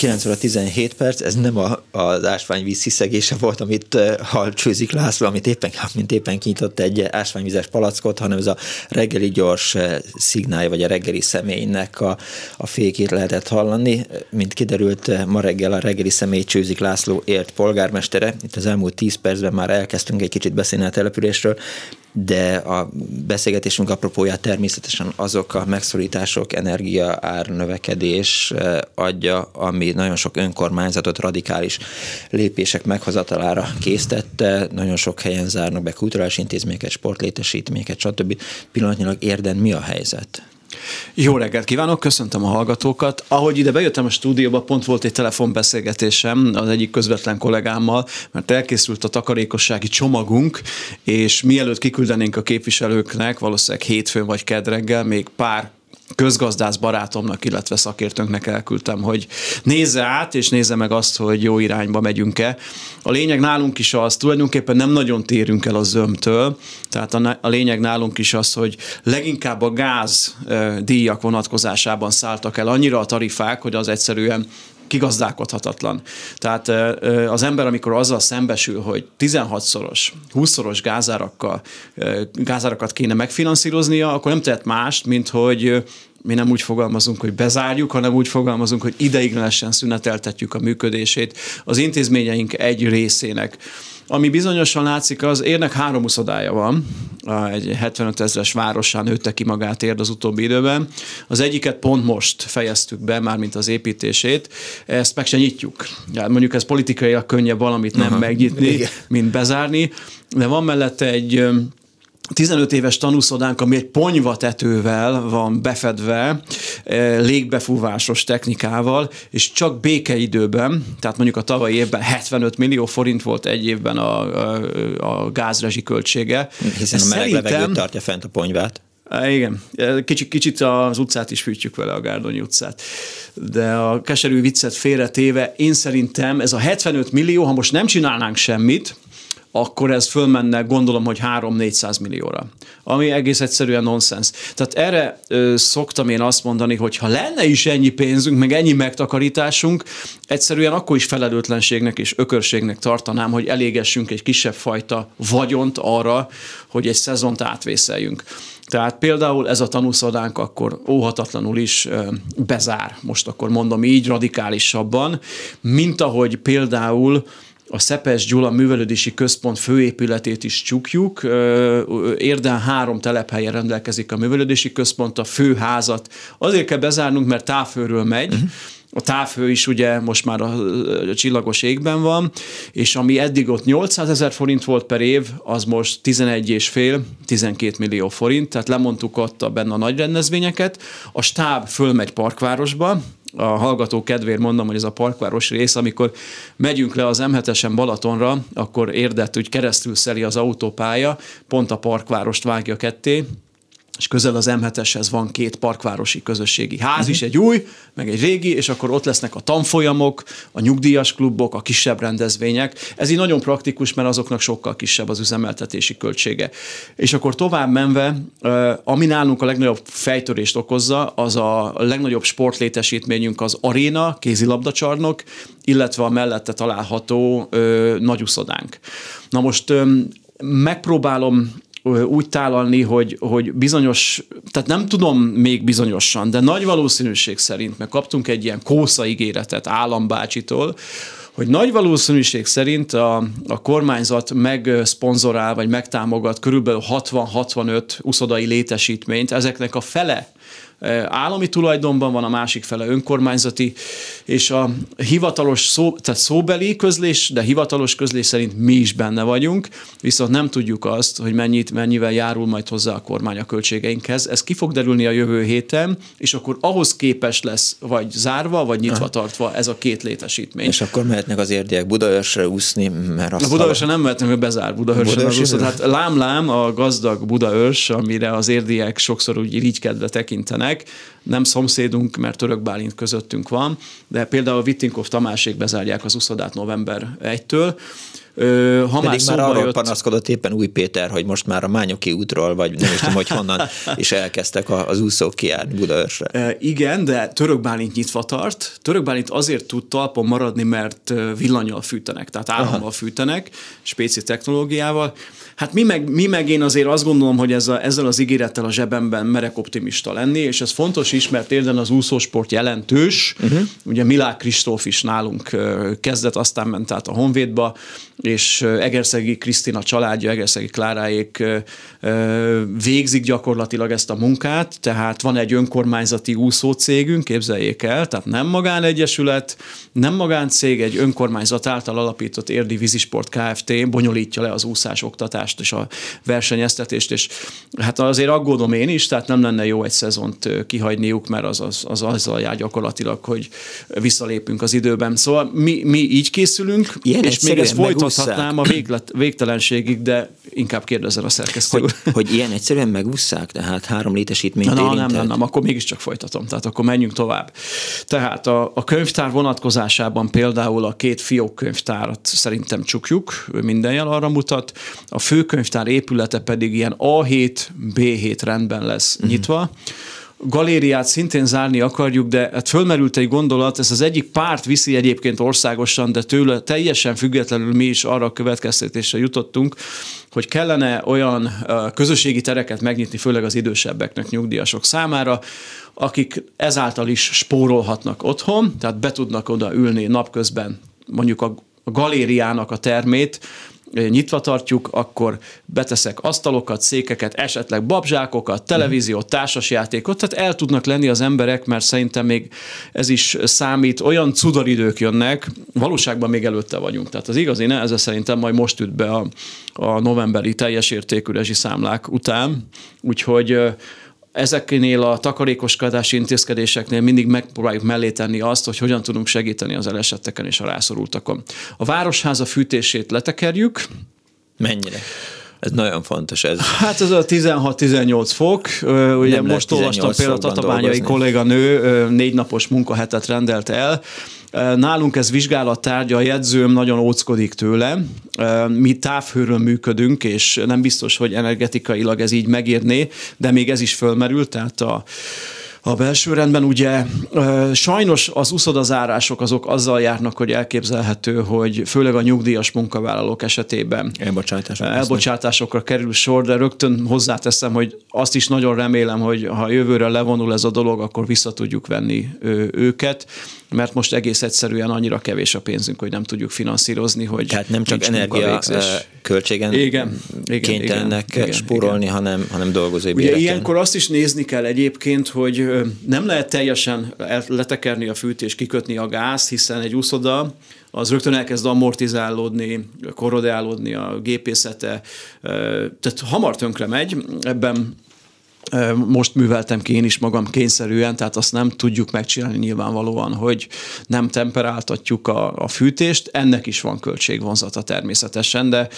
9 óra 17 perc, ez nem a, az ásványvíz sziszegése volt, amit uh, Halcsőzik László, amit éppen, mint éppen kinyitott egy ásványvizes palackot, hanem ez a reggeli gyors szignálja, vagy a reggeli személynek a, a fékét lehetett hallani. Mint kiderült, ma reggel a reggeli személy Csőzik László ért polgármestere. Itt az elmúlt 10 percben már elkezdtünk egy kicsit beszélni a településről, de a beszélgetésünk apropóját természetesen azok a megszorítások, energia ár növekedés adja, ami nagyon sok önkormányzatot radikális lépések meghozatalára késztette, nagyon sok helyen zárnak be kulturális intézményeket, sportlétesítményeket, stb. Pillanatnyilag érden mi a helyzet? Jó reggelt kívánok, köszöntöm a hallgatókat. Ahogy ide bejöttem a stúdióba, pont volt egy telefonbeszélgetésem az egyik közvetlen kollégámmal, mert elkészült a takarékossági csomagunk, és mielőtt kiküldenénk a képviselőknek, valószínűleg hétfőn vagy kedd reggel, még pár közgazdász barátomnak, illetve szakértőnknek elküldtem, hogy nézze át, és nézze meg azt, hogy jó irányba megyünk-e. A lényeg nálunk is az, tulajdonképpen nem nagyon térünk el a zömtől, tehát a, lényeg nálunk is az, hogy leginkább a gáz díjak vonatkozásában szálltak el annyira a tarifák, hogy az egyszerűen kigazdálkodhatatlan. Tehát az ember, amikor azzal szembesül, hogy 16-szoros, 20-szoros gázárakkal, gázárakat kéne megfinanszíroznia, akkor nem tehet mást, mint hogy mi nem úgy fogalmazunk, hogy bezárjuk, hanem úgy fogalmazunk, hogy ideiglenesen szüneteltetjük a működését az intézményeink egy részének. Ami bizonyosan látszik, az érnek három uszodája van, egy 75 ezeres városán nőtte ki magát érd az utóbbi időben. Az egyiket pont most fejeztük be, mármint az építését, ezt meg se nyitjuk. Mondjuk ez politikailag könnyebb valamit nem Aha, megnyitni, igen. mint bezárni, de van mellette egy 15 éves tanúszodánk, ami egy ponyva tetővel van befedve, eh, légbefúvásos technikával, és csak békeidőben, tehát mondjuk a tavalyi évben 75 millió forint volt egy évben a, a, a gázrezsi költsége. Hiszen Ez a meleg szerintem, levegőt tartja fent a ponyvát. Igen, kicsit, kicsit az utcát is fűtjük vele, a Gárdonyi utcát. De a keserű viccet félretéve, én szerintem ez a 75 millió, ha most nem csinálnánk semmit, akkor ez fölmenne gondolom, hogy 3-400 millióra. Ami egész egyszerűen nonsens. Tehát erre ö, szoktam én azt mondani, hogy ha lenne is ennyi pénzünk, meg ennyi megtakarításunk, egyszerűen akkor is felelőtlenségnek és ökörségnek tartanám, hogy elégessünk egy kisebb fajta vagyont arra, hogy egy szezont átvészeljünk. Tehát például ez a tanúszodánk akkor óhatatlanul is bezár, most akkor mondom így radikálisabban, mint ahogy például a Szepes Gyula Művelődési Központ főépületét is csukjuk. Érden három telephelyen rendelkezik a művelődési központ, a főházat. Azért kell bezárnunk, mert távfőről megy, uh-huh. A távhő is ugye most már a, a csillagos égben van, és ami eddig ott 800 ezer forint volt per év, az most 11 és fél, 12 millió forint, tehát lemondtuk ott a benne a nagy rendezvényeket. A stáb fölmegy Parkvárosba, a hallgató kedvéért mondom, hogy ez a parkvárosi rész, amikor megyünk le az M7-esen Balatonra, akkor érdett, hogy keresztül szeli az autópálya, pont a parkvárost vágja ketté, és közel az M7-eshez van két parkvárosi közösségi ház uh-huh. is, egy új, meg egy régi, és akkor ott lesznek a tanfolyamok, a nyugdíjas klubok, a kisebb rendezvények. Ez így nagyon praktikus, mert azoknak sokkal kisebb az üzemeltetési költsége. És akkor tovább menve, ami nálunk a legnagyobb fejtörést okozza, az a legnagyobb sportlétesítményünk az aréna, kézilabdacsarnok, illetve a mellette található nagyuszodánk. Na most megpróbálom úgy tálalni, hogy, hogy bizonyos, tehát nem tudom még bizonyosan, de nagy valószínűség szerint, mert kaptunk egy ilyen kósza ígéretet állambácsitól, hogy nagy valószínűség szerint a, a kormányzat megszponzorál, vagy megtámogat körülbelül 60-65 uszodai létesítményt, ezeknek a fele állami tulajdonban van, a másik fele önkormányzati, és a hivatalos szó, tehát szóbeli közlés, de hivatalos közlés szerint mi is benne vagyunk, viszont nem tudjuk azt, hogy mennyit, mennyivel járul majd hozzá a kormány a költségeinkhez. Ez ki fog derülni a jövő héten, és akkor ahhoz képes lesz vagy zárva, vagy nyitva tartva ez a két létesítmény. És akkor mehetnek az érdiek Budaörsre úszni, mert azt... A Budaörsre nem mehetnek, mert bezár Budaörsre. Budaörsre? Hát lám-lám a gazdag Budaörs, amire az érdiek sokszor úgy irigykedve tekintenek, fűtenek, nem szomszédunk, mert Török Bálint közöttünk van, de például Vittinkov Tamásék bezárják az uszodát november 1-től, Ö, ha Pedig már, már arról jött... panaszkodott éppen Új Péter, hogy most már a Mányoki útról, vagy nem is tudom, hogy honnan is elkezdtek az úszók kijárni Budaörsre. E, igen, de Török Bálint nyitva tart. Török Bálint azért tud talpon maradni, mert villanyal fűtenek, tehát árammal fűtenek, spéci technológiával. Hát mi meg, mi meg én azért azt gondolom, hogy ez a, ezzel az ígérettel a zsebemben merek optimista lenni, és ez fontos is, mert érden az úszósport jelentős. Uh-huh. Ugye Milák Kristóf is nálunk kezdett, aztán ment át a Honvédba, és Egerszegi Krisztina családja, Egerszegi Kláráék végzik gyakorlatilag ezt a munkát, tehát van egy önkormányzati úszócégünk, képzeljék el, tehát nem magánegyesület, nem magáncég, egy önkormányzat által alapított érdi vízisport Kft. bonyolítja le az úszás oktatást és a versenyeztetést, és hát azért aggódom én is, tehát nem lenne jó egy szezont kihagyniuk, mert az, az, az azzal jár gyakorlatilag, hogy visszalépünk az időben. Szóval mi, mi így készülünk, Ilyen és még ez folytat folytathatnám a véglet, végtelenségig, de inkább kérdezzen a szerkesztő. Hogy, hogy ilyen egyszerűen megúszszák, tehát három létesítményt Na, nem, nem, nem, akkor mégiscsak folytatom, tehát akkor menjünk tovább. Tehát a, a könyvtár vonatkozásában például a két fiók könyvtárat szerintem csukjuk, minden jel arra mutat, a főkönyvtár épülete pedig ilyen A7, B7 rendben lesz uh-huh. nyitva, galériát szintén zárni akarjuk, de hát fölmerült egy gondolat, ez az egyik párt viszi egyébként országosan, de tőle teljesen függetlenül mi is arra a következtetésre jutottunk, hogy kellene olyan közösségi tereket megnyitni, főleg az idősebbeknek, nyugdíjasok számára, akik ezáltal is spórolhatnak otthon, tehát be tudnak oda ülni napközben mondjuk a galériának a termét, nyitva tartjuk, akkor beteszek asztalokat, székeket, esetleg babzsákokat, televíziót, társasjátékot, tehát el tudnak lenni az emberek, mert szerintem még ez is számít, olyan cudaridők jönnek, valóságban még előtte vagyunk. Tehát az igazi ne, ez szerintem majd most üt be a, a novemberi teljes értékű rezsiszámlák után, úgyhogy ezeknél a takarékoskodási intézkedéseknél mindig megpróbáljuk mellé tenni azt, hogy hogyan tudunk segíteni az elesetteken és a rászorultakon. A városháza fűtését letekerjük. Mennyire? Ez nagyon fontos. Ez. Hát ez a 16-18 fok. Ugye Nem most olvastam például a tatabányai kolléganő négy napos munkahetet rendelt el, Nálunk ez vizsgálat tárgya, a jegyzőm nagyon óckodik tőle. Mi távhőről működünk, és nem biztos, hogy energetikailag ez így megírné, de még ez is fölmerült, tehát a a belső rendben. Ugye sajnos az uszodazárások azok azzal járnak, hogy elképzelhető, hogy főleg a nyugdíjas munkavállalók esetében Elbocsátások elbocsátásokra kerül sor, de rögtön hozzáteszem, hogy azt is nagyon remélem, hogy ha jövőre levonul ez a dolog, akkor vissza tudjuk venni őket mert most egész egyszerűen annyira kevés a pénzünk, hogy nem tudjuk finanszírozni, hogy Tehát nem csak energia költségen igen, igen, kénytelenek igen, spórolni, igen. hanem, hanem dolgozói Ugye ilyenkor azt is nézni kell egyébként, hogy nem lehet teljesen letekerni a fűtés, kikötni a gáz, hiszen egy úszoda az rögtön elkezd amortizálódni, korodálódni a gépészete, tehát hamar tönkre megy, ebben most műveltem ki én is magam kényszerűen, tehát azt nem tudjuk megcsinálni nyilvánvalóan, hogy nem temperáltatjuk a, a fűtést, ennek is van költségvonzata természetesen, de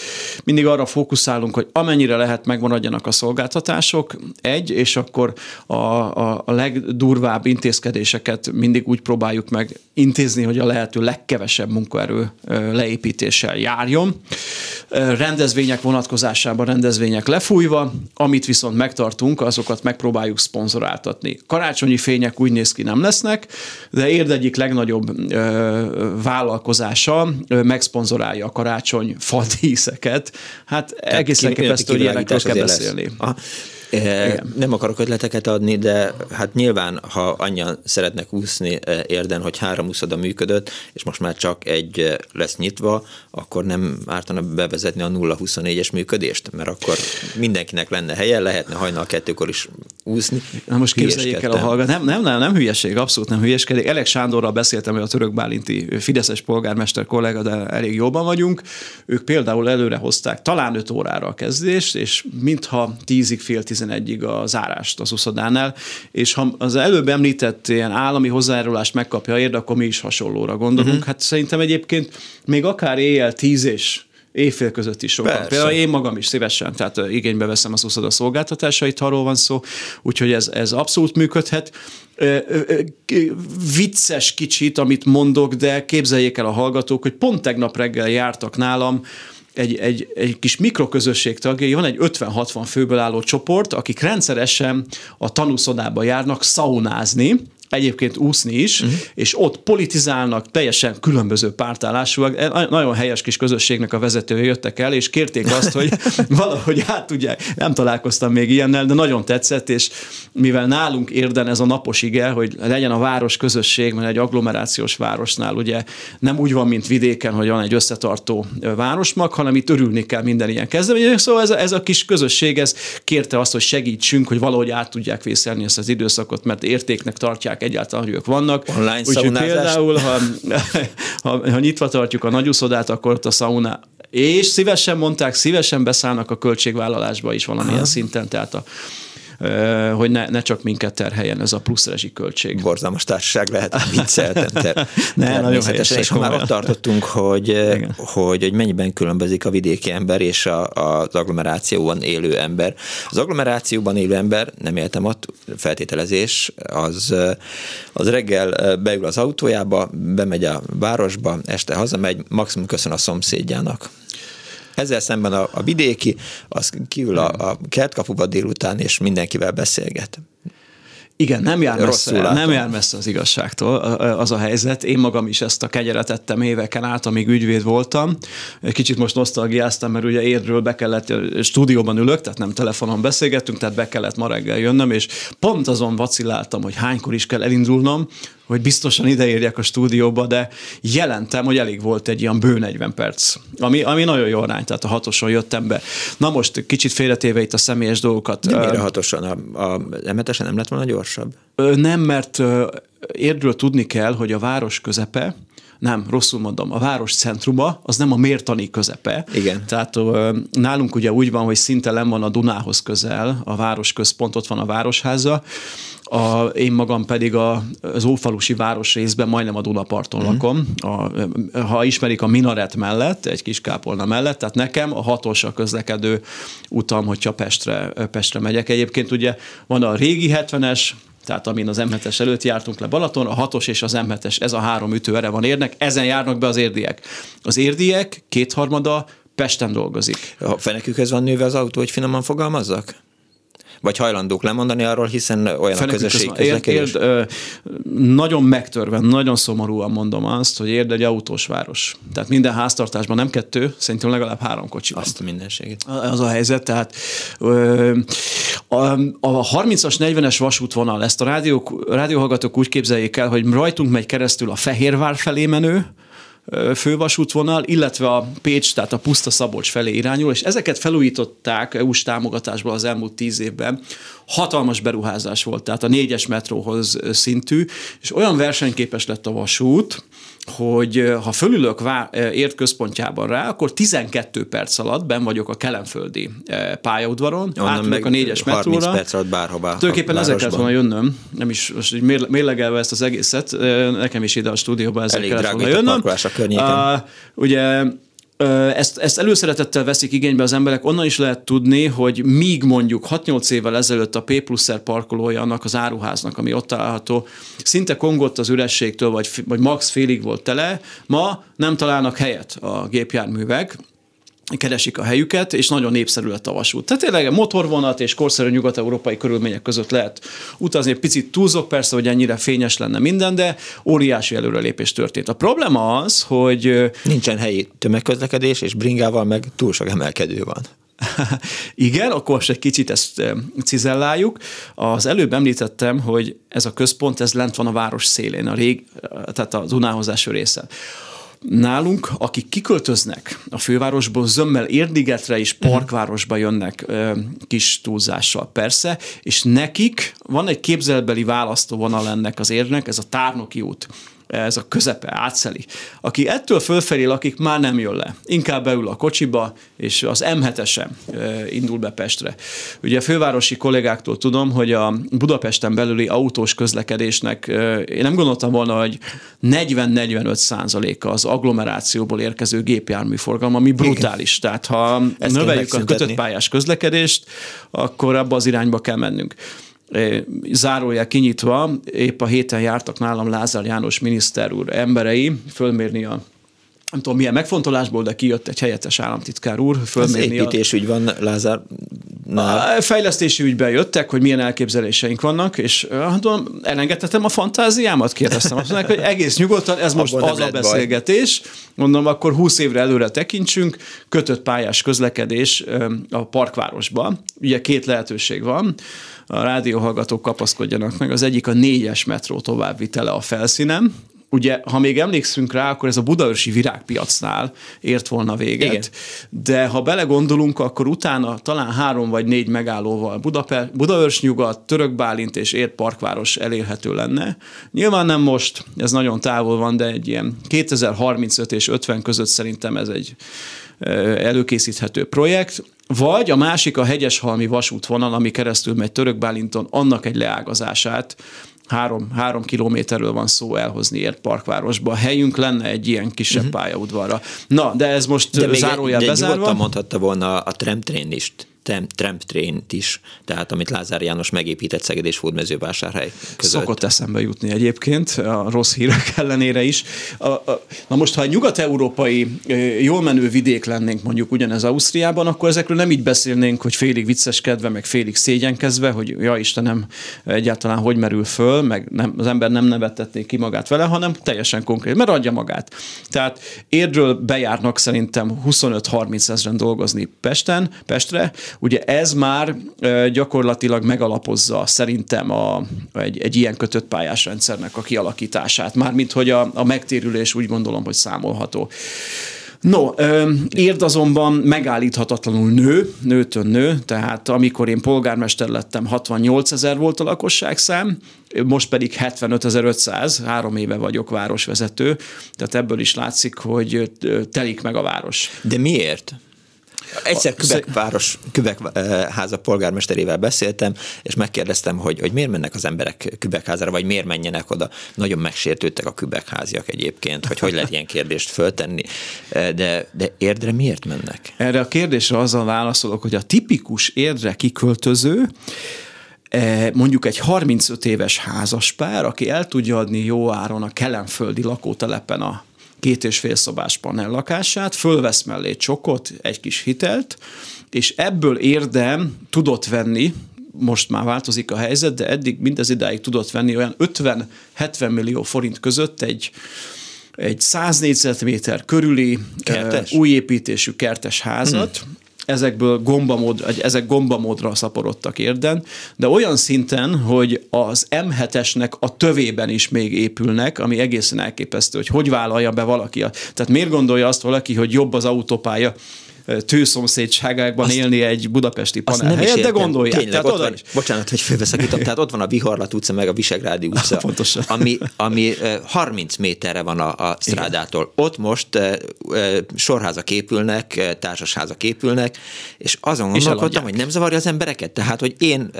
mindig arra fókuszálunk, hogy amennyire lehet megmaradjanak a szolgáltatások, egy, és akkor a, a, a legdurvább intézkedéseket mindig úgy próbáljuk meg intézni, hogy a lehető legkevesebb munkaerő leépítéssel járjon. Rendezvények vonatkozásában rendezvények lefújva, amit viszont megtartunk, azokat megpróbáljuk szponzoráltatni. Karácsonyi fények úgy néz ki nem lesznek, de érd egyik legnagyobb ö, vállalkozása ö, megszponzorálja a karácsony fadíszeket. Hát egész elképesztő, hogy ilyenekről kell beszélni. Aha. Igen. Nem akarok ötleteket adni, de hát nyilván, ha annyian szeretnek úszni érden, hogy három úszoda működött, és most már csak egy lesz nyitva, akkor nem ártana bevezetni a 0-24-es működést, mert akkor mindenkinek lenne helye, lehetne hajnal kettőkor is úszni. Na most képzeljék el a hallgat. Nem, nem, nem, nem hülyeség, abszolút nem hülyeskedik. Elek Sándorral beszéltem, hogy a török bálinti Fideszes polgármester kollega, de elég jobban vagyunk. Ők például előre hozták talán 5 órára a kezdést, és mintha 10-ig fél 11-ig a zárást az uszodánál, és ha az előbb említett ilyen állami hozzájárulást megkapja érde, akkor mi is hasonlóra gondolunk. Uh-huh. Hát szerintem egyébként még akár éjjel 10 és Éjfél között is sokan. Persze. Például én magam is szívesen, tehát igénybe veszem az úszoda szolgáltatásait, ha arról van szó, úgyhogy ez, ez abszolút működhet. Vicces kicsit, amit mondok, de képzeljék el a hallgatók, hogy pont tegnap reggel jártak nálam, egy, egy, egy kis mikroközösség tagjai, van egy 50-60 főből álló csoport, akik rendszeresen a tanúszodába járnak szaunázni, egyébként úszni is, uh-huh. és ott politizálnak, teljesen különböző pártállásúak. E- Nagyon helyes kis közösségnek a vezetője jöttek el, és kérték azt, hogy valahogy át tudják. Nem találkoztam még ilyennel, de nagyon tetszett, és mivel nálunk érden ez a napos ige, hogy legyen a város közösség, mert egy agglomerációs városnál ugye nem úgy van, mint vidéken, hogy van egy összetartó városmag, hanem itt örülni kell minden ilyen kezdeményezésnek. Szóval ez a, ez a kis közösség, ez kérte azt, hogy segítsünk, hogy valahogy át tudják vészelni ezt az időszakot, mert értéknek tartják egyáltalán, hogy ők vannak. Online Úgyhogy például, ha, ha, ha nyitva tartjuk a nagyuszodát, akkor ott a szauna és szívesen mondták, szívesen beszállnak a költségvállalásba is valamilyen Aha. szinten, tehát a, hogy ne, ne csak minket terheljen ez a plusz rezsi költség. borzalmas társaság lehet, vicceltem. Te, Ne, nagyon helyesek, És ha már ott tartottunk, hogy, hogy, hogy mennyiben különbözik a vidéki ember és a, az agglomerációban élő ember. Az agglomerációban élő ember, nem éltem ott, feltételezés, az, az reggel beül az autójába, bemegy a városba, este hazamegy, maximum köszön a szomszédjának. Ezzel szemben a, a vidéki, az kiül a, a kertkapuba délután, és mindenkivel beszélget. Igen, nem jár, messze, látom. nem jár messze az igazságtól az a helyzet. Én magam is ezt a kegyeret ettem éveken át, amíg ügyvéd voltam. Kicsit most nosztalgiáztam, mert ugye érről be kellett, stúdióban ülök, tehát nem telefonon beszélgettünk, tehát be kellett ma reggel jönnöm, és pont azon vaciláltam, hogy hánykor is kell elindulnom, hogy biztosan ideérjek a stúdióba, de jelentem, hogy elég volt egy ilyen bő 40 perc, ami, ami nagyon jó arány, tehát a hatoson jöttem be. Na most kicsit félretéve itt a személyes dolgokat. De Ö, mire hatosan? A, a m nem lett volna gyorsabb? Nem, mert érdről tudni kell, hogy a város közepe, nem, rosszul mondom, a város centruma az nem a mértani közepe. Igen. Tehát nálunk ugye úgy van, hogy szinte len van a Dunához közel, a város központ, ott van a városháza, a, én magam pedig a, az Ófalusi városrészben majdnem a Dunaparton uh-huh. lakom. A, ha ismerik a Minaret mellett, egy kis kápolna mellett, tehát nekem a hatos a közlekedő utam, hogyha Pestre, Pestre megyek. Egyébként ugye van a régi 70-es, tehát amin az M7-es előtt jártunk le Balaton, a 6-os és az M7-es, ez a három ütő van érnek, ezen járnak be az érdiek. Az érdiek kétharmada Pesten dolgozik. A fenekükhez van nőve az autó, hogy finoman fogalmazzak? Vagy hajlandók lemondani arról, hiszen olyan a Fenekük közösség közlekedés? nagyon megtörve, nagyon szomorúan mondom azt, hogy érd egy autós város. Tehát minden háztartásban nem kettő, szerintem legalább három kocsi van. Azt a mindenségét. Az a helyzet, tehát ö, a, a 30-as, 40-es vasútvonal, ezt a rádiók, rádióhallgatók úgy képzeljék el, hogy rajtunk megy keresztül a Fehérvár felé menő, fővasútvonal, illetve a Pécs, tehát a Puszta Szabolcs felé irányul, és ezeket felújították EU-s támogatásból az elmúlt tíz évben. Hatalmas beruházás volt, tehát a négyes metróhoz szintű, és olyan versenyképes lett a vasút, hogy ha fölülök ért központjában rá, akkor 12 perc alatt ben vagyok a kelemföldi ö, pályaudvaron, Onnan átülök meg a négyes 30 metróra. perc alatt bárhová. Tulajdonképpen ezzel kellett volna jönnöm, nem is most mérlegelve ezt az egészet, nekem is ide a stúdióba ezzel Elég kellett volna jönnöm. a környéken. Uh, ugye ezt, ezt előszeretettel veszik igénybe az emberek, onnan is lehet tudni, hogy míg mondjuk 6-8 évvel ezelőtt a P pluszer parkolója annak az áruháznak, ami ott található, szinte kongott az ürességtől, vagy, vagy max félig volt tele, ma nem találnak helyet a gépjárművek, keresik a helyüket, és nagyon népszerű lett a vasút. Tehát tényleg motorvonat és korszerű nyugat-európai körülmények között lehet utazni. Picit túlzok persze, hogy ennyire fényes lenne minden, de óriási előrelépés történt. A probléma az, hogy Nincsen helyi tömegközlekedés, és bringával meg túl sok emelkedő van. Igen, akkor most egy kicsit ezt cizelláljuk. Az előbb említettem, hogy ez a központ, ez lent van a város szélén, a rég, tehát a Dunához eső része. Nálunk, akik kiköltöznek a fővárosból, zömmel Érdigetre és Parkvárosba jönnek ö, kis túlzással persze, és nekik van egy képzelbeli választóvonal ennek az érnek, ez a Tárnoki út. Ez a közepe átszeli. Aki ettől fölfelé lakik, már nem jön le. Inkább beül a kocsiba, és az M7-esen indul be Pestre. Ugye a fővárosi kollégáktól tudom, hogy a Budapesten belüli autós közlekedésnek én nem gondoltam volna, hogy 40-45 százaléka az agglomerációból érkező gépjármű forgalma, ami brutális. Igen. Tehát ha Ezt növeljük a kötött pályás közlekedést, akkor abba az irányba kell mennünk zárója kinyitva, épp a héten jártak nálam Lázár János miniszter úr emberei fölmérni a nem tudom milyen megfontolásból, de kijött egy helyettes államtitkár úr. Fölmérni Ez építésügy van Lázár. A fejlesztési ügyben jöttek, hogy milyen elképzeléseink vannak, és hát elengedhetem a fantáziámat, kérdeztem. Azt mondják, hogy egész nyugodtan, ez most az a beszélgetés. Baj. Mondom, akkor 20 évre előre tekintsünk, kötött pályás közlekedés a parkvárosban. Ugye két lehetőség van a rádióhallgatók kapaszkodjanak meg. Az egyik a négyes metró továbbvitele a felszínen, ugye, ha még emlékszünk rá, akkor ez a budaörsi virágpiacnál ért volna véget, Igen. de ha belegondolunk, akkor utána talán három vagy négy megállóval Budape, Budaörs nyugat, Török Bálint és Ért parkváros elérhető lenne. Nyilván nem most, ez nagyon távol van, de egy ilyen 2035 és 50 között szerintem ez egy előkészíthető projekt, vagy a másik a hegyeshalmi vasútvonal, ami keresztül megy Török Bálinton, annak egy leágazását három, három kilométerről van szó elhozni ért parkvárosba. Helyünk lenne egy ilyen kisebb uh-huh. pályaudvarra. Na, de ez most de zárójel még, de bezárva. mondhatta volna a tramtrain is tramtrain-t is, tehát amit Lázár János megépített Szeged és Hódmezővásárhely között. Szokott eszembe jutni egyébként, a rossz hírek ellenére is. A, a, na most, ha egy nyugat-európai jól menő vidék lennénk mondjuk ugyanez Ausztriában, akkor ezekről nem így beszélnénk, hogy félig vicceskedve, meg félig szégyenkezve, hogy ja Istenem, egyáltalán hogy merül föl, meg nem, az ember nem nevettetné ki magát vele, hanem teljesen konkrét, mert adja magát. Tehát érdről bejárnak szerintem 25-30 ezeren dolgozni Pesten, Pestre, Ugye ez már gyakorlatilag megalapozza szerintem a, egy, egy ilyen kötött pályás rendszernek a kialakítását, mármint hogy a, a megtérülés úgy gondolom, hogy számolható. No, érd azonban megállíthatatlanul nő, nőtön nő, tehát amikor én polgármester lettem, 68 ezer volt a lakosságszám, most pedig 75.500, három éve vagyok városvezető, tehát ebből is látszik, hogy telik meg a város. De miért? Egyszer Kübekváros, Kübekháza polgármesterével beszéltem, és megkérdeztem, hogy, hogy miért mennek az emberek Kübekházára, vagy miért menjenek oda. Nagyon megsértődtek a Kübekháziak egyébként, hogy hogy lehet ilyen kérdést föltenni. De, de érdre miért mennek? Erre a kérdésre azzal válaszolok, hogy a tipikus érdre kiköltöző, mondjuk egy 35 éves házaspár, aki el tudja adni jó áron a kelemföldi lakótelepen a két és fél szobás panel lakását, fölvesz mellé csokot, egy kis hitelt, és ebből érdem tudott venni, most már változik a helyzet, de eddig mindez idáig tudott venni olyan 50-70 millió forint között egy egy 100 négyzetméter körüli kertes? új építésű kertes házat, hmm ezekből gombamód, ezek gombamódra szaporodtak érden, de olyan szinten, hogy az M7-esnek a tövében is még épülnek, ami egészen elképesztő, hogy hogy vállalja be valaki. Tehát miért gondolja azt valaki, hogy jobb az autópálya, tőszomszédságában azt, élni egy budapesti panel helyett, de gondolják. Tényleg, tehát ott van, is. Bocsánat, hogy félbeszakítom, tehát ott van a Viharlat utca, meg a Visegrádi utca, Pontosan. ami, ami 30 méterre van a, a strádától. Igen. Ott most sorházak épülnek, társasházak épülnek, és azon és gondolkodtam, hogy nem zavarja az embereket. Tehát, hogy én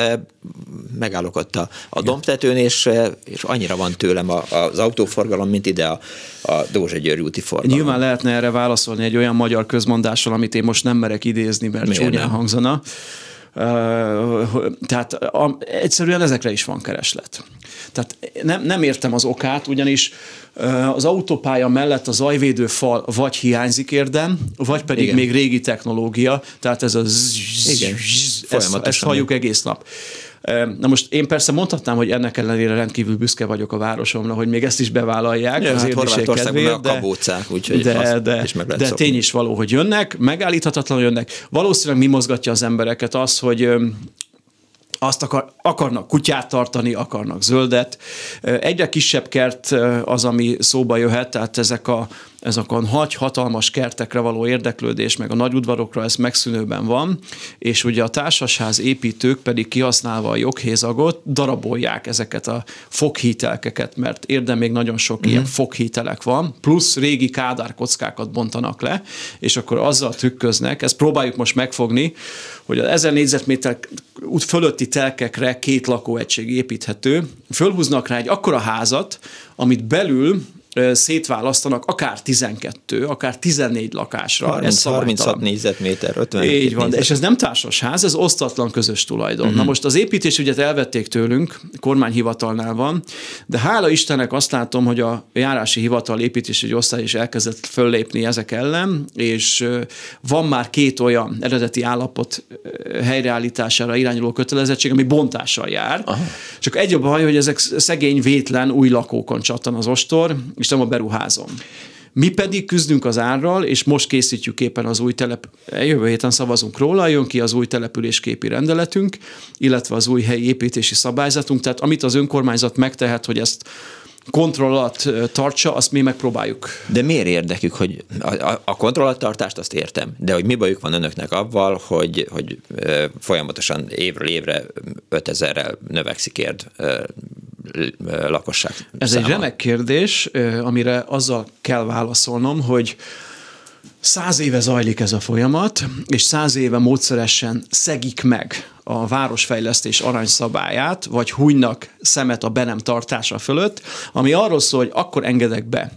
megállok ott a, a dombtetőn, és, és annyira van tőlem a, az autóforgalom, mint ide a, a Dózsa György úti forgalom. Nyilván lehetne erre válaszolni egy olyan magyar közmondással, amit én most nem merek idézni, mert Miért csúnyán nem? hangzana. Uh, tehát a, egyszerűen ezekre is van kereslet. Tehát nem, nem értem az okát, ugyanis uh, az autópálya mellett a zajvédő fal vagy hiányzik érdem, vagy pedig Igen. még régi technológia, tehát ez a zzz, Igen. ezt, ezt halljuk egész nap. Na most én persze mondhatnám, hogy ennek ellenére rendkívül büszke vagyok a városomra, hogy még ezt is bevállalják ja, az hát kedvéért, de, a kabócák, úgyhogy de, de, is meg de tény is való, hogy jönnek, megállíthatatlanul jönnek. Valószínűleg mi mozgatja az embereket az, hogy azt akar, akarnak kutyát tartani, akarnak zöldet. Egyre kisebb kert az, ami szóba jöhet, tehát ezek a ezek a nagy, hatalmas kertekre való érdeklődés, meg a nagy udvarokra ez megszűnőben van, és ugye a társasház építők pedig kihasználva a joghézagot darabolják ezeket a foghítelkeket, mert érdem még nagyon sok mm. ilyen foghítelek van, plusz régi kádárkockákat bontanak le, és akkor azzal trükköznek, ezt próbáljuk most megfogni, hogy az 1000 négyzetméter út fölötti telkekre két lakóegység építhető, fölhúznak rá egy akkora házat, amit belül szétválasztanak akár 12, akár 14 lakásra. 30, ez 36 négyzetméter, 50 Így van, és ez nem társasház, ez osztatlan közös tulajdon. Uh-huh. Na most az építés ügyet elvették tőlünk, kormányhivatalnál van, de hála Istennek azt látom, hogy a járási hivatal építési osztály is elkezdett föllépni ezek ellen, és van már két olyan eredeti állapot helyreállítására irányuló kötelezettség, ami bontással jár. Aha. Csak egy a baj, hogy ezek szegény, vétlen új lakókon csattan az ostor, és nem a beruházom. Mi pedig küzdünk az árral, és most készítjük éppen az új telep, jövő héten szavazunk róla, jön ki az új településképi rendeletünk, illetve az új helyi építési szabályzatunk, tehát amit az önkormányzat megtehet, hogy ezt kontroll alatt tartsa, azt mi megpróbáljuk. De miért érdekük, hogy a, a kontrollattartást azt értem, de hogy mi bajuk van önöknek avval, hogy, hogy folyamatosan évről évre 5000-rel növekszik érd lakosság Ez száma. egy remek kérdés, amire azzal kell válaszolnom, hogy Száz éve zajlik ez a folyamat, és száz éve módszeresen szegik meg a városfejlesztés aranyszabályát, vagy hunynak szemet a be nem tartása fölött, ami arról szól, hogy akkor engedek be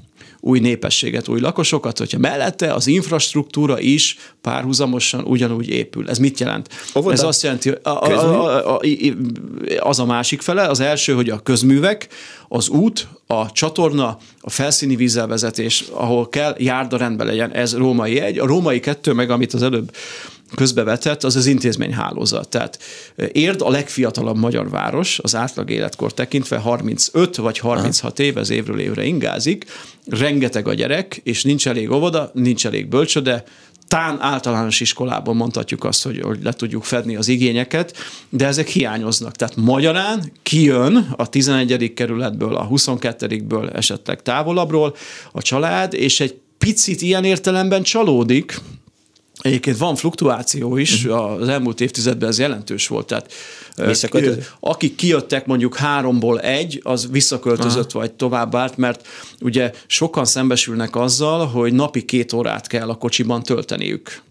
új népességet, új lakosokat, hogyha mellette az infrastruktúra is párhuzamosan ugyanúgy épül. Ez mit jelent? Óvoda? Ez azt jelenti, a, a, a, a, az a másik fele, az első, hogy a közművek, az út, a csatorna, a felszíni vízelvezetés, ahol kell járda rendben legyen, ez római egy. A római kettő meg, amit az előbb közbevetett, az az intézményhálózat. Tehát Érd a legfiatalabb magyar város, az átlag életkor tekintve 35 vagy 36 év, ez évről évre ingázik, rengeteg a gyerek, és nincs elég óvoda, nincs elég bölcsöde, tán általános iskolában mondhatjuk azt, hogy, hogy le tudjuk fedni az igényeket, de ezek hiányoznak. Tehát magyarán kijön a 11. kerületből, a 22-ből, esetleg távolabbról a család, és egy picit ilyen értelemben csalódik, Egyébként van fluktuáció is, uh-huh. az elmúlt évtizedben ez jelentős volt, tehát akik kijöttek mondjuk háromból egy, az visszaköltözött Aha. vagy továbbárt, mert ugye sokan szembesülnek azzal, hogy napi két órát kell a kocsiban tölteniük.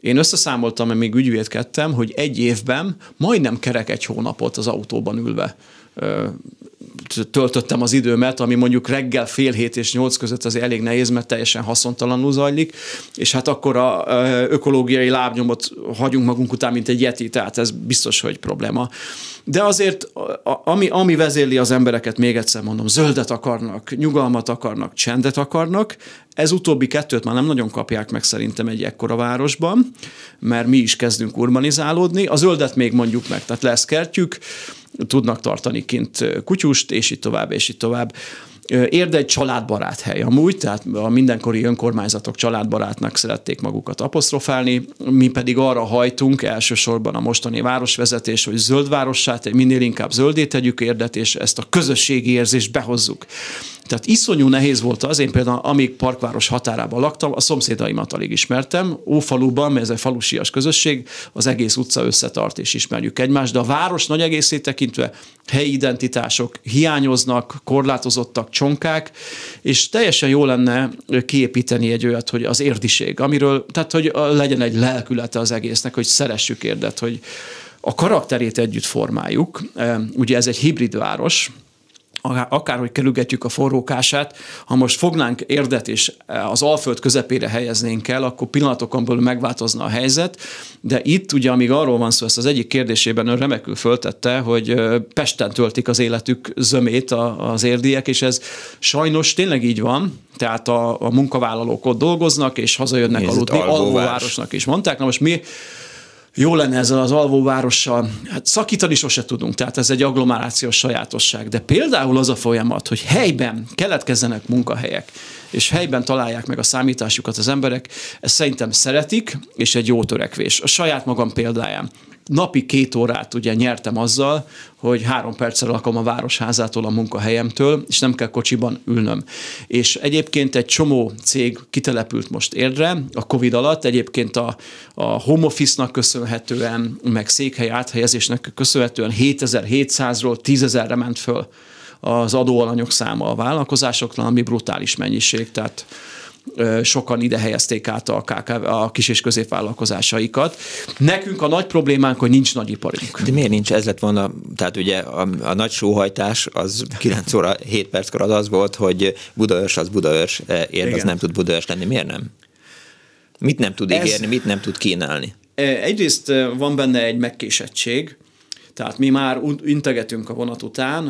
Én összeszámoltam, mert még ügyvédkedtem, hogy egy évben majdnem kerek egy hónapot az autóban ülve töltöttem az időmet, ami mondjuk reggel fél hét és nyolc között az elég nehéz, mert teljesen haszontalanul zajlik, és hát akkor a ökológiai lábnyomot hagyunk magunk után, mint egy yeti, tehát ez biztos, hogy probléma. De azért, ami, ami vezéli az embereket, még egyszer mondom, zöldet akarnak, nyugalmat akarnak, csendet akarnak, ez utóbbi kettőt már nem nagyon kapják meg szerintem egy ekkora városban, mert mi is kezdünk urbanizálódni. A zöldet még mondjuk meg, tehát lesz kertjük, tudnak tartani kint kutyust, és így tovább, és így tovább. Érde egy családbarát hely amúgy, tehát a mindenkori önkormányzatok családbarátnak szerették magukat apostrofálni, mi pedig arra hajtunk elsősorban a mostani városvezetés, hogy zöldvárossá, minél inkább zöldé tegyük érdet, és ezt a közösségi érzést behozzuk. Tehát iszonyú nehéz volt az, én például amíg parkváros határában laktam, a szomszédaimat alig ismertem. Ófaluban, mert ez egy falusias közösség, az egész utca összetart és ismerjük egymást, de a város nagy egészét tekintve helyi identitások hiányoznak, korlátozottak, csonkák, és teljesen jó lenne kiépíteni egy olyat, hogy az érdiség, amiről, tehát hogy legyen egy lelkülete az egésznek, hogy szeressük érdet, hogy a karakterét együtt formáljuk. Ugye ez egy hibrid város, akárhogy kerülgetjük a forrókását, ha most fognánk érdet és az Alföld közepére helyeznénk el, akkor pillanatokon belül megváltozna a helyzet, de itt ugye, amíg arról van szó, ezt az egyik kérdésében ön remekül föltette, hogy Pesten töltik az életük zömét az érdiek, és ez sajnos tényleg így van, tehát a, a munkavállalók ott dolgoznak, és hazajönnek Nézd, aludni, alvóvárosnak is. Mondták. Na most mi jó lenne ezzel az alvóvárossal, hát szakítani sose tudunk, tehát ez egy agglomerációs sajátosság. De például az a folyamat, hogy helyben keletkezzenek munkahelyek, és helyben találják meg a számításukat az emberek, ezt szerintem szeretik, és egy jó törekvés. A saját magam példáján napi két órát ugye nyertem azzal, hogy három perccel lakom a városházától, a munkahelyemtől, és nem kell kocsiban ülnöm. És egyébként egy csomó cég kitelepült most érdre a Covid alatt, egyébként a, a home office-nak köszönhetően, meg székhely áthelyezésnek köszönhetően 7700-ról 10.000-re ment föl az adóalanyok száma a vállalkozásoknál, ami brutális mennyiség, tehát sokan ide helyezték át a, KKV, a kis és középvállalkozásaikat. Nekünk a nagy problémánk, hogy nincs nagyiparunk. De miért nincs? Ez lett volna, tehát ugye a, a nagy sóhajtás az 9 óra 7 perckor az az volt, hogy Budaörs az Budaörs, érd az nem tud Budaörs lenni. Miért nem? Mit nem tud ígérni, Ez... mit nem tud kínálni? Egyrészt van benne egy megkésettség, tehát mi már integetünk a vonat után,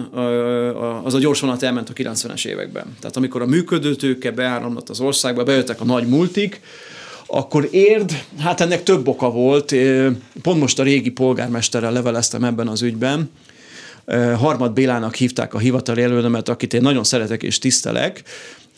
az a gyors vonat elment a 90-es években. Tehát amikor a működőtőke beáramlott az országba, bejöttek a nagy multik, akkor érd, hát ennek több oka volt. Pont most a régi polgármesterrel leveleztem ebben az ügyben. Harmad Bélának hívták a hivatali előnömet, akit én nagyon szeretek és tisztelek,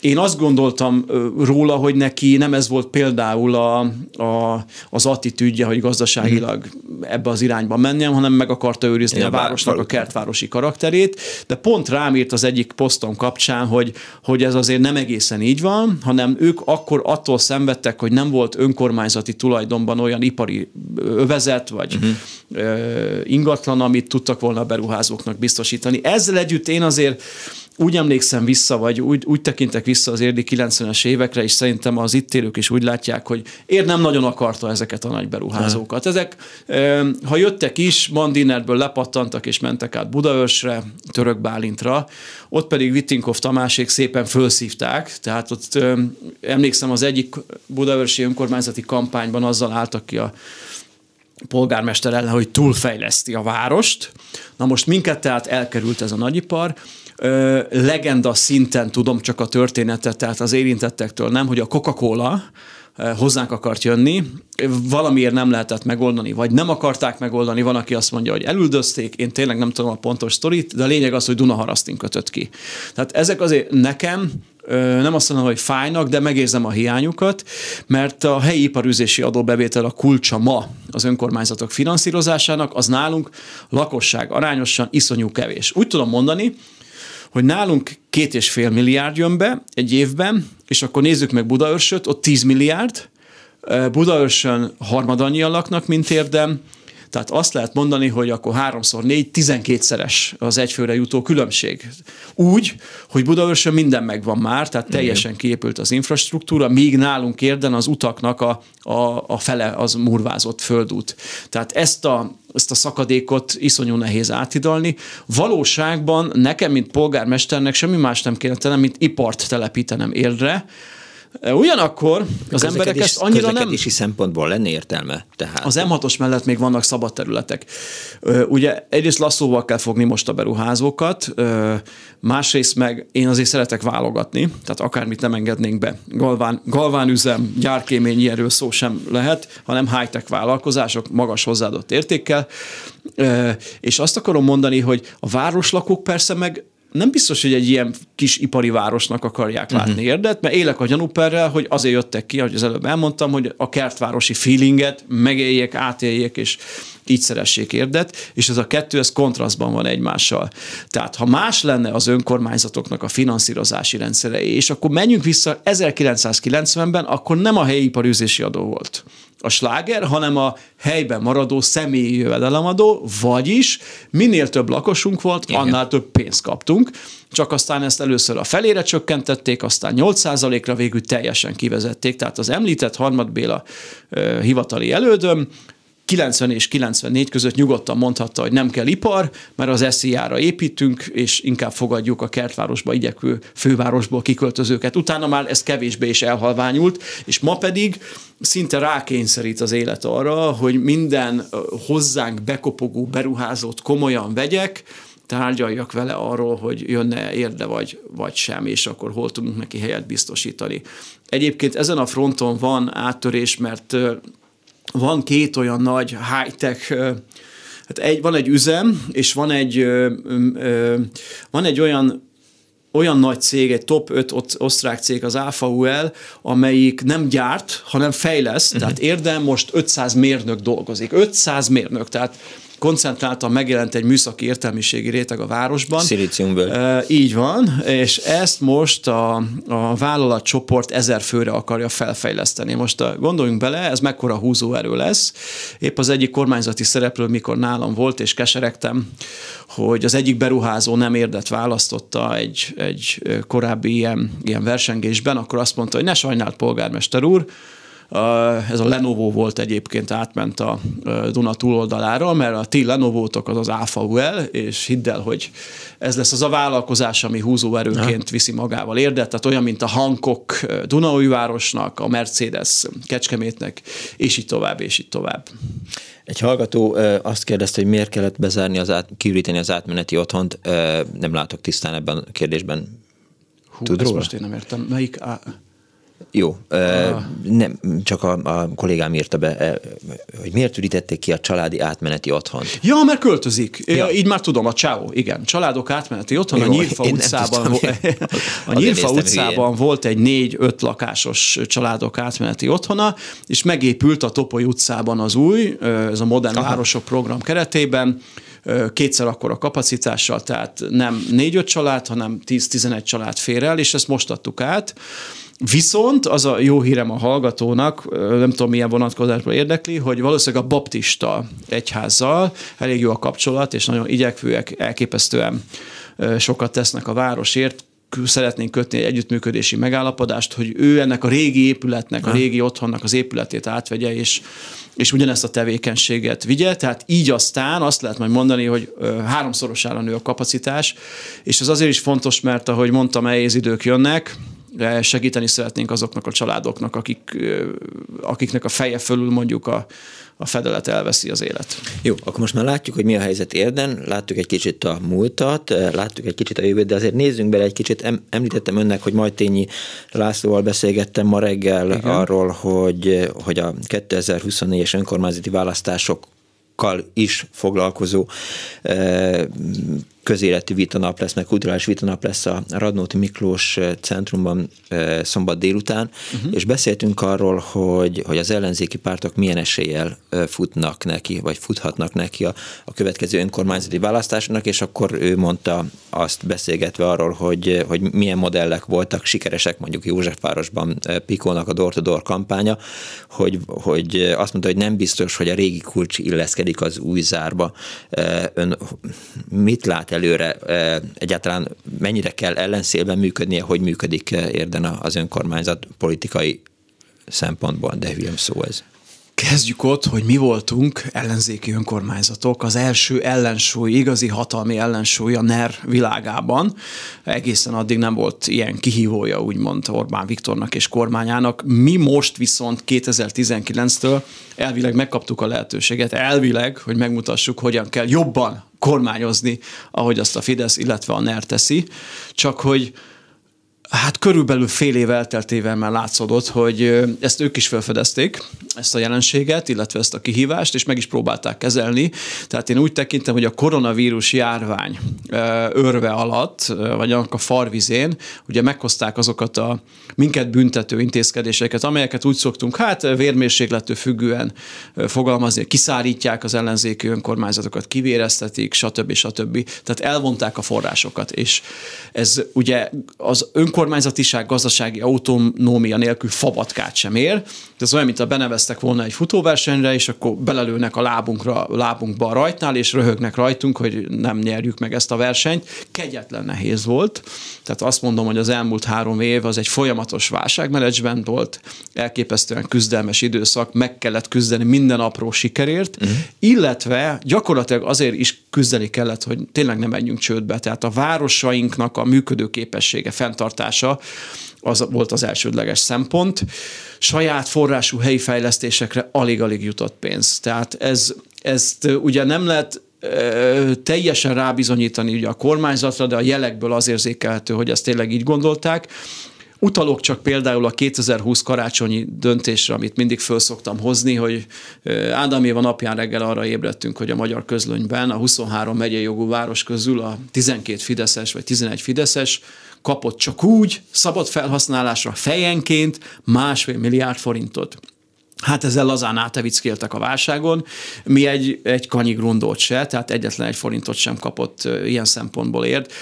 én azt gondoltam róla, hogy neki nem ez volt például a, a, az attitűdje, hogy gazdaságilag ebbe az irányba menjen, hanem meg akarta őrizni Én a városnak a kertvárosi karakterét, de pont rám írt az egyik posztom kapcsán, hogy, hogy ez azért nem egészen így van, hanem ők akkor attól szenvedtek, hogy nem volt önkormányzati tulajdonban olyan ipari övezet, vagy uh-huh. ingatlan, amit tudtak volna a beruházóknak biztosítani. Ezzel együtt én azért úgy emlékszem vissza, vagy úgy, úgy tekintek vissza az érdi 90-es évekre, és szerintem az itt élők is úgy látják, hogy ér nem nagyon akarta ezeket a nagy beruházókat. Ezek, ha jöttek is, Mandinerből lepattantak és mentek át Budaörsre, Török Bálintra, ott pedig Vittinkov Tamásék szépen felszívták, tehát ott emlékszem az egyik budaörsi önkormányzati kampányban azzal álltak ki a polgármester ellen, hogy túlfejleszti a várost. Na most minket tehát elkerült ez a nagyipar, legenda szinten tudom csak a történetet, tehát az érintettektől nem, hogy a Coca-Cola hozzánk akart jönni, valamiért nem lehetett megoldani, vagy nem akarták megoldani, van, aki azt mondja, hogy elüldözték, én tényleg nem tudom a pontos sztorit, de a lényeg az, hogy Dunaharasztin kötött ki. Tehát ezek azért nekem nem azt mondom, hogy fájnak, de megérzem a hiányukat, mert a helyi iparűzési adóbevétel a kulcsa ma az önkormányzatok finanszírozásának, az nálunk lakosság arányosan iszonyú kevés. Úgy tudom mondani, hogy nálunk két és fél milliárd jön be egy évben, és akkor nézzük meg Budaörsöt, ott 10 milliárd, Budaörsön harmadannyian laknak, mint érdem, tehát azt lehet mondani, hogy akkor háromszor négy, tizenkétszeres az egyfőre jutó különbség. Úgy, hogy Budaörsön minden megvan már, tehát teljesen kiépült az infrastruktúra, míg nálunk érden az utaknak a, a, a fele az murvázott földút. Tehát ezt a, ezt a szakadékot iszonyú nehéz átidalni. Valóságban nekem, mint polgármesternek semmi más nem kéne tennem, mint ipart telepítenem érdre, Ugyanakkor az emberek ezt annyira nem... szempontból lenne értelme. Tehát. Az M6-os mellett még vannak szabad területek. Ugye egyrészt lasszóval kell fogni most a beruházókat, másrészt meg én azért szeretek válogatni, tehát akármit nem engednénk be. Galván, galvánüzem, gyárkémény, erről szó sem lehet, hanem high-tech vállalkozások magas hozzáadott értékkel. És azt akarom mondani, hogy a városlakók persze meg nem biztos, hogy egy ilyen kis ipari városnak akarják látni uh-huh. érdet, mert élek a gyanúperrel, hogy azért jöttek ki, ahogy az előbb elmondtam, hogy a kertvárosi feelinget megéljék, átéljék, és így szeressék érdet, és ez a kettő, ez kontrasztban van egymással. Tehát ha más lenne az önkormányzatoknak a finanszírozási rendszere, és akkor menjünk vissza 1990-ben, akkor nem a helyi iparűzési adó volt a sláger, hanem a helyben maradó személyi jövedelemadó, vagyis minél több lakosunk volt, Igen. annál több pénzt kaptunk, csak aztán ezt először a felére csökkentették, aztán 8%-ra végül teljesen kivezették, tehát az említett Harmad Béla hivatali elődöm 90 és 94 között nyugodtan mondhatta, hogy nem kell ipar, mert az SZIA-ra építünk, és inkább fogadjuk a kertvárosba igyekvő fővárosból kiköltözőket. Utána már ez kevésbé is elhalványult, és ma pedig szinte rákényszerít az élet arra, hogy minden hozzánk bekopogó beruházót komolyan vegyek, tárgyaljak vele arról, hogy jönne érde vagy, vagy sem, és akkor hol tudunk neki helyet biztosítani. Egyébként ezen a fronton van áttörés, mert van két olyan nagy high-tech Hát egy, van egy üzem, és van egy, van egy olyan olyan nagy cég, egy top 5 osztrák cég, az AVL, amelyik nem gyárt, hanem fejleszt, uh-huh. tehát érdem most 500 mérnök dolgozik. 500 mérnök, tehát koncentráltan megjelent egy műszaki értelmiségi réteg a városban. Szilíciumből. Így van, és ezt most a, a vállalatcsoport ezer főre akarja felfejleszteni. Most a, gondoljunk bele, ez mekkora húzóerő lesz. Épp az egyik kormányzati szereplő, mikor nálam volt, és keseregtem, hogy az egyik beruházó nem érdet választotta egy, egy korábbi ilyen, ilyen versengésben, akkor azt mondta, hogy ne sajnált polgármester úr, ez a Lenovo volt egyébként, átment a Duna túloldalára, mert a ti Lenovo-tok az az AFAUL, és hidd el, hogy ez lesz az a vállalkozás, ami húzóerőként viszi magával érdet, tehát olyan, mint a Hankok Dunaújvárosnak, a Mercedes Kecskemétnek, és így tovább, és így tovább. Egy hallgató azt kérdezte, hogy miért kellett bezárni az át, kiüríteni az átmeneti otthont. Nem látok tisztán ebben a kérdésben. Hú, Tud róla? most én nem értem. Melyik? Jó, ah. nem, csak a, a kollégám írta be, hogy miért ürítették ki a családi átmeneti otthon. Ja, mert költözik. Ja. Így már tudom, a Csáó, igen. Családok átmeneti otthon, Jó, a Nyírfa utcában, a Nyírfa utcában volt egy négy-öt lakásos családok átmeneti otthona, és megépült a Topoly utcában az új, ez a Modern Aha. Városok program keretében, kétszer akkora kapacitással, tehát nem négy-öt család, hanem 10-11 család fér el, és ezt most adtuk át. Viszont az a jó hírem a hallgatónak, nem tudom milyen vonatkozásban érdekli, hogy valószínűleg a baptista egyházzal elég jó a kapcsolat, és nagyon igyekvőek, elképesztően sokat tesznek a városért, szeretnénk kötni egy együttműködési megállapodást, hogy ő ennek a régi épületnek, a régi otthonnak az épületét átvegye, és, és ugyanezt a tevékenységet vigye. Tehát így aztán azt lehet majd mondani, hogy háromszorosára nő a kapacitás, és ez azért is fontos, mert ahogy mondtam, elhéz idők jönnek, segíteni szeretnénk azoknak a családoknak, akik, akiknek a feje fölül mondjuk a, a fedelet elveszi az élet. Jó, akkor most már látjuk, hogy mi a helyzet érden, láttuk egy kicsit a múltat, láttuk egy kicsit a jövőt, de azért nézzünk bele egy kicsit. Említettem önnek, hogy Majtényi Lászlóval beszélgettem ma reggel Igen. arról, hogy, hogy a 2024-es önkormányzati választások is foglalkozó közéleti vitanap lesz, meg kulturális vitanap lesz a Radnóti Miklós centrumban szombat délután, uh-huh. és beszéltünk arról, hogy, hogy az ellenzéki pártok milyen eséllyel futnak neki, vagy futhatnak neki a, a következő önkormányzati választásnak, és akkor ő mondta azt beszélgetve arról, hogy, hogy milyen modellek voltak sikeresek, mondjuk Józsefvárosban Pikónak a door-to-door kampánya, hogy, hogy azt mondta, hogy nem biztos, hogy a régi kulcs illeszkedik az új zárba. Ön mit lát előre egyáltalán mennyire kell ellenszélben működnie, hogy működik érden az önkormányzat politikai szempontból, de hülyem szó ez. Kezdjük ott, hogy mi voltunk ellenzéki önkormányzatok, az első ellensúly, igazi hatalmi ellensúly a NER világában. Egészen addig nem volt ilyen kihívója, úgymond Orbán Viktornak és kormányának. Mi most viszont 2019-től elvileg megkaptuk a lehetőséget, elvileg, hogy megmutassuk, hogyan kell jobban kormányozni, ahogy azt a Fidesz, illetve a NER teszi. Csak hogy Hát körülbelül fél év elteltével már látszódott, hogy ezt ők is felfedezték, ezt a jelenséget, illetve ezt a kihívást, és meg is próbálták kezelni. Tehát én úgy tekintem, hogy a koronavírus járvány örve alatt, vagy annak a farvizén, ugye meghozták azokat a minket büntető intézkedéseket, amelyeket úgy szoktunk, hát vérmérséklettől függően fogalmazni, kiszárítják az ellenzéki önkormányzatokat, kivéreztetik, stb. stb. Tehát elvonták a forrásokat, és ez ugye az önkormányzatokat önkormányzatiság gazdasági autonómia nélkül fabatkát sem ér. De ez olyan, mint a beneveztek volna egy futóversenyre, és akkor belelőnek a lábunkra, lábunkba a rajtnál, és röhögnek rajtunk, hogy nem nyerjük meg ezt a versenyt. Kegyetlen nehéz volt. Tehát azt mondom, hogy az elmúlt három év az egy folyamatos válságmenedzsment volt, elképesztően küzdelmes időszak, meg kellett küzdeni minden apró sikerért, uh-huh. illetve gyakorlatilag azért is küzdeni kellett, hogy tényleg nem menjünk csődbe. Tehát a városainknak a működő képessége, fenntartása fejlesztése az volt az elsődleges szempont. Saját forrású helyi fejlesztésekre alig-alig jutott pénz. Tehát ez, ezt ugye nem lehet teljesen rábizonyítani ugye a kormányzatra, de a jelekből az érzékelhető, hogy ezt tényleg így gondolták. Utalok csak például a 2020 karácsonyi döntésre, amit mindig föl szoktam hozni, hogy Ádám Éva napján reggel arra ébredtünk, hogy a magyar közlönyben a 23 megyei jogú város közül a 12 Fideszes vagy 11 Fideszes kapott csak úgy szabad felhasználásra fejenként másfél milliárd forintot. Hát ezzel lazán átevickéltek a válságon. Mi egy, egy kanyi grundot se, tehát egyetlen egy forintot sem kapott ilyen szempontból ért.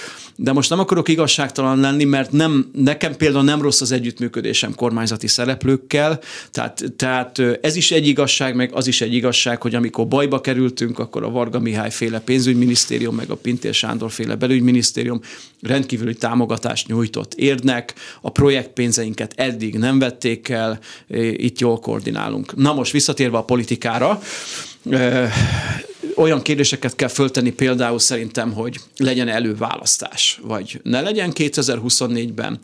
De most nem akarok igazságtalan lenni, mert nem, nekem például nem rossz az együttműködésem kormányzati szereplőkkel, tehát, tehát ez is egy igazság, meg az is egy igazság, hogy amikor bajba kerültünk, akkor a Varga Mihály féle pénzügyminisztérium, meg a Pintér Sándor féle belügyminisztérium rendkívüli támogatást nyújtott érdnek, a projektpénzeinket eddig nem vették el, itt jól koordinálunk. Na most visszatérve a politikára, olyan kérdéseket kell föltenni például szerintem, hogy legyen előválasztás, vagy ne legyen 2024-ben.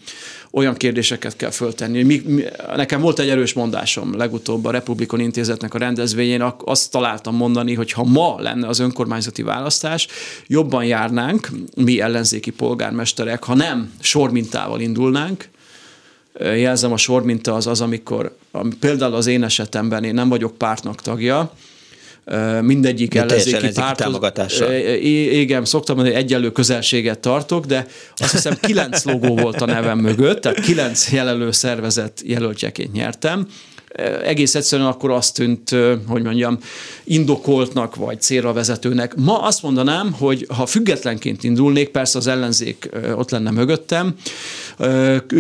Olyan kérdéseket kell föltenni. Mi, mi, nekem volt egy erős mondásom legutóbb a Republikon Intézetnek a rendezvényén, azt találtam mondani, hogy ha ma lenne az önkormányzati választás, jobban járnánk mi ellenzéki polgármesterek, ha nem sormintával indulnánk, jelzem a sorminta az az, amikor például az én esetemben én nem vagyok pártnak tagja, mindegyik de ellenzéki párthoz. Igen, szoktam mondani, hogy egyenlő közelséget tartok, de azt hiszem kilenc logó volt a nevem mögött, tehát kilenc jelölő szervezet jelöltjeként nyertem, egész egyszerűen akkor azt tűnt, hogy mondjam, indokoltnak vagy célra vezetőnek. Ma azt mondanám, hogy ha függetlenként indulnék, persze az ellenzék ott lenne mögöttem,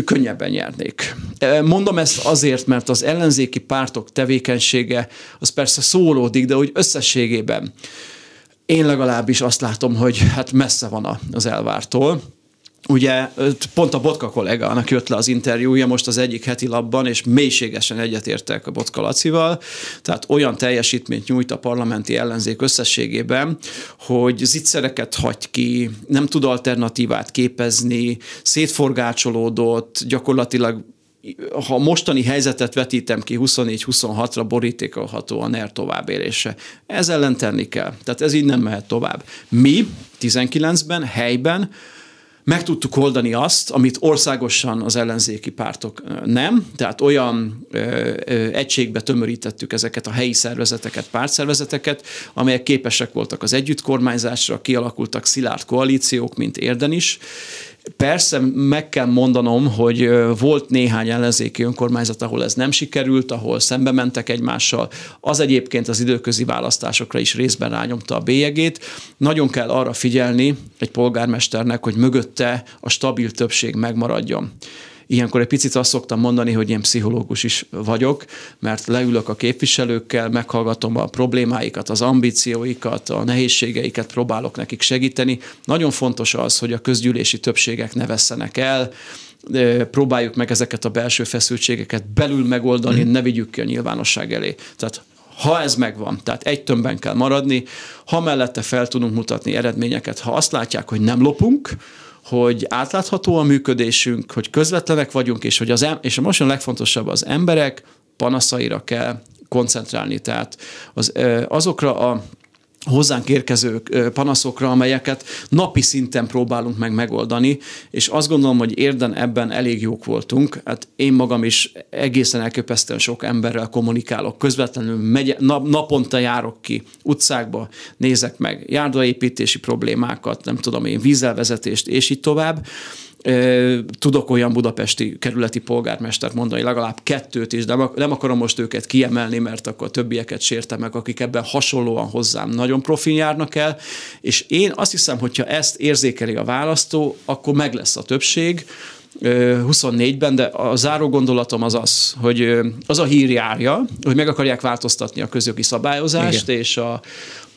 könnyebben nyernék. Mondom ezt azért, mert az ellenzéki pártok tevékenysége az persze szólódik, de úgy összességében én legalábbis azt látom, hogy hát messze van az elvártól ugye pont a Botka kollégának jött le az interjúja most az egyik heti labban, és mélységesen egyetértek a Botka Lacival, tehát olyan teljesítményt nyújt a parlamenti ellenzék összességében, hogy zicsereket hagy ki, nem tud alternatívát képezni, szétforgácsolódott, gyakorlatilag ha mostani helyzetet vetítem ki 24-26-ra borítékolható a NER továbbélése. Ez ellen tenni kell. Tehát ez így nem mehet tovább. Mi 19-ben, helyben meg tudtuk oldani azt, amit országosan az ellenzéki pártok nem, tehát olyan ö, ö, egységbe tömörítettük ezeket a helyi szervezeteket, pártszervezeteket, amelyek képesek voltak az együttkormányzásra, kialakultak szilárd koalíciók, mint érden is, Persze meg kell mondanom, hogy volt néhány ellenzéki önkormányzat, ahol ez nem sikerült, ahol szembe mentek egymással. Az egyébként az időközi választásokra is részben rányomta a bélyegét. Nagyon kell arra figyelni egy polgármesternek, hogy mögötte a stabil többség megmaradjon. Ilyenkor egy picit azt szoktam mondani, hogy én pszichológus is vagyok, mert leülök a képviselőkkel, meghallgatom a problémáikat, az ambícióikat, a nehézségeiket, próbálok nekik segíteni. Nagyon fontos az, hogy a közgyűlési többségek ne vesszenek el, próbáljuk meg ezeket a belső feszültségeket belül megoldani, mm. ne vigyük ki a nyilvánosság elé. Tehát ha ez megvan, tehát egy tömbben kell maradni, ha mellette fel tudunk mutatni eredményeket, ha azt látják, hogy nem lopunk, hogy átlátható a működésünk, hogy közvetlenek vagyunk, és hogy az em- és most a legfontosabb az emberek panaszaira kell koncentrálni. Tehát az, azokra a hozzánk érkező panaszokra, amelyeket napi szinten próbálunk meg megoldani, és azt gondolom, hogy érden ebben elég jók voltunk. Hát én magam is egészen elképesztően sok emberrel kommunikálok, közvetlenül megy, nap, naponta járok ki utcákba, nézek meg járdaépítési problémákat, nem tudom én, vízelvezetést, és így tovább Tudok olyan budapesti kerületi polgármestert mondani, legalább kettőt is, de nem akarom most őket kiemelni, mert akkor a többieket sértem meg, akik ebben hasonlóan hozzám nagyon profin járnak el, és én azt hiszem, hogyha ezt érzékeli a választó, akkor meg lesz a többség, 24-ben, de a záró gondolatom az az, hogy az a hír járja, hogy meg akarják változtatni a közjogi szabályozást, Igen. és a,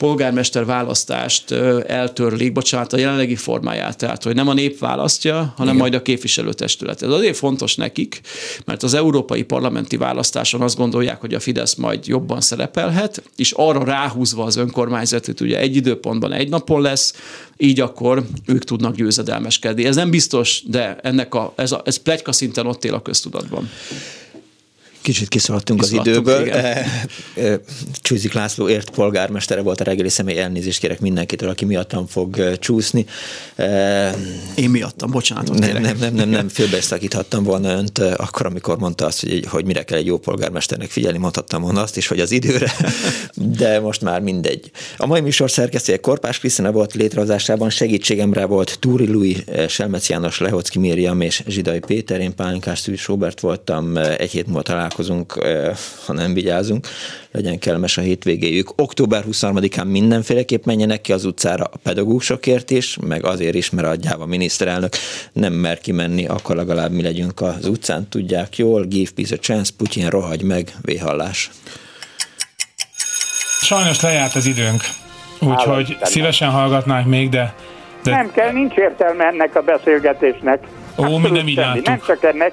polgármester választást eltörlik, bocsánat, a jelenlegi formáját, tehát hogy nem a nép választja, hanem Igen. majd a képviselőtestület. Ez azért fontos nekik, mert az európai parlamenti választáson azt gondolják, hogy a Fidesz majd jobban szerepelhet, és arra ráhúzva az önkormányzatot, ugye egy időpontban egy napon lesz, így akkor ők tudnak győzedelmeskedni. Ez nem biztos, de ennek a, ez, a, ez plegyka szinten ott él a köztudatban. Kicsit kiszaladtunk az időből. Csúzik László ért polgármestere volt a reggeli személy, elnézést kérek mindenkitől, aki miattam fog csúszni. Én miattam, bocsánat. Nem, nem, nem, nem, nem félbeszakíthattam volna önt akkor, amikor mondta azt, hogy, hogy mire kell egy jó polgármesternek figyelni, mondhattam volna azt is, hogy az időre, de most már mindegy. A mai műsor szerkesztője Korpás Krisztina volt létrehozásában, segítségemre volt Túri Lui, Selmec János, Lehocki Mériam és Zsidai Péter, én Pálinkás Robert voltam, egy hét múlva találkozunk, ha nem vigyázunk, legyen kellemes a hétvégéjük. Október 23-án mindenféleképp menjenek ki az utcára a pedagógusokért is, meg azért is, mert a Gyáva miniszterelnök nem mer kimenni, akkor legalább mi legyünk az utcán, tudják jól, give peace a chance, Putyin rohagy meg, véhallás. Sajnos lejárt az időnk, úgyhogy szívesen hallgatnánk még, de, de... Nem kell, nincs értelme ennek a beszélgetésnek. Ó, mi nem így Nem csak ennek,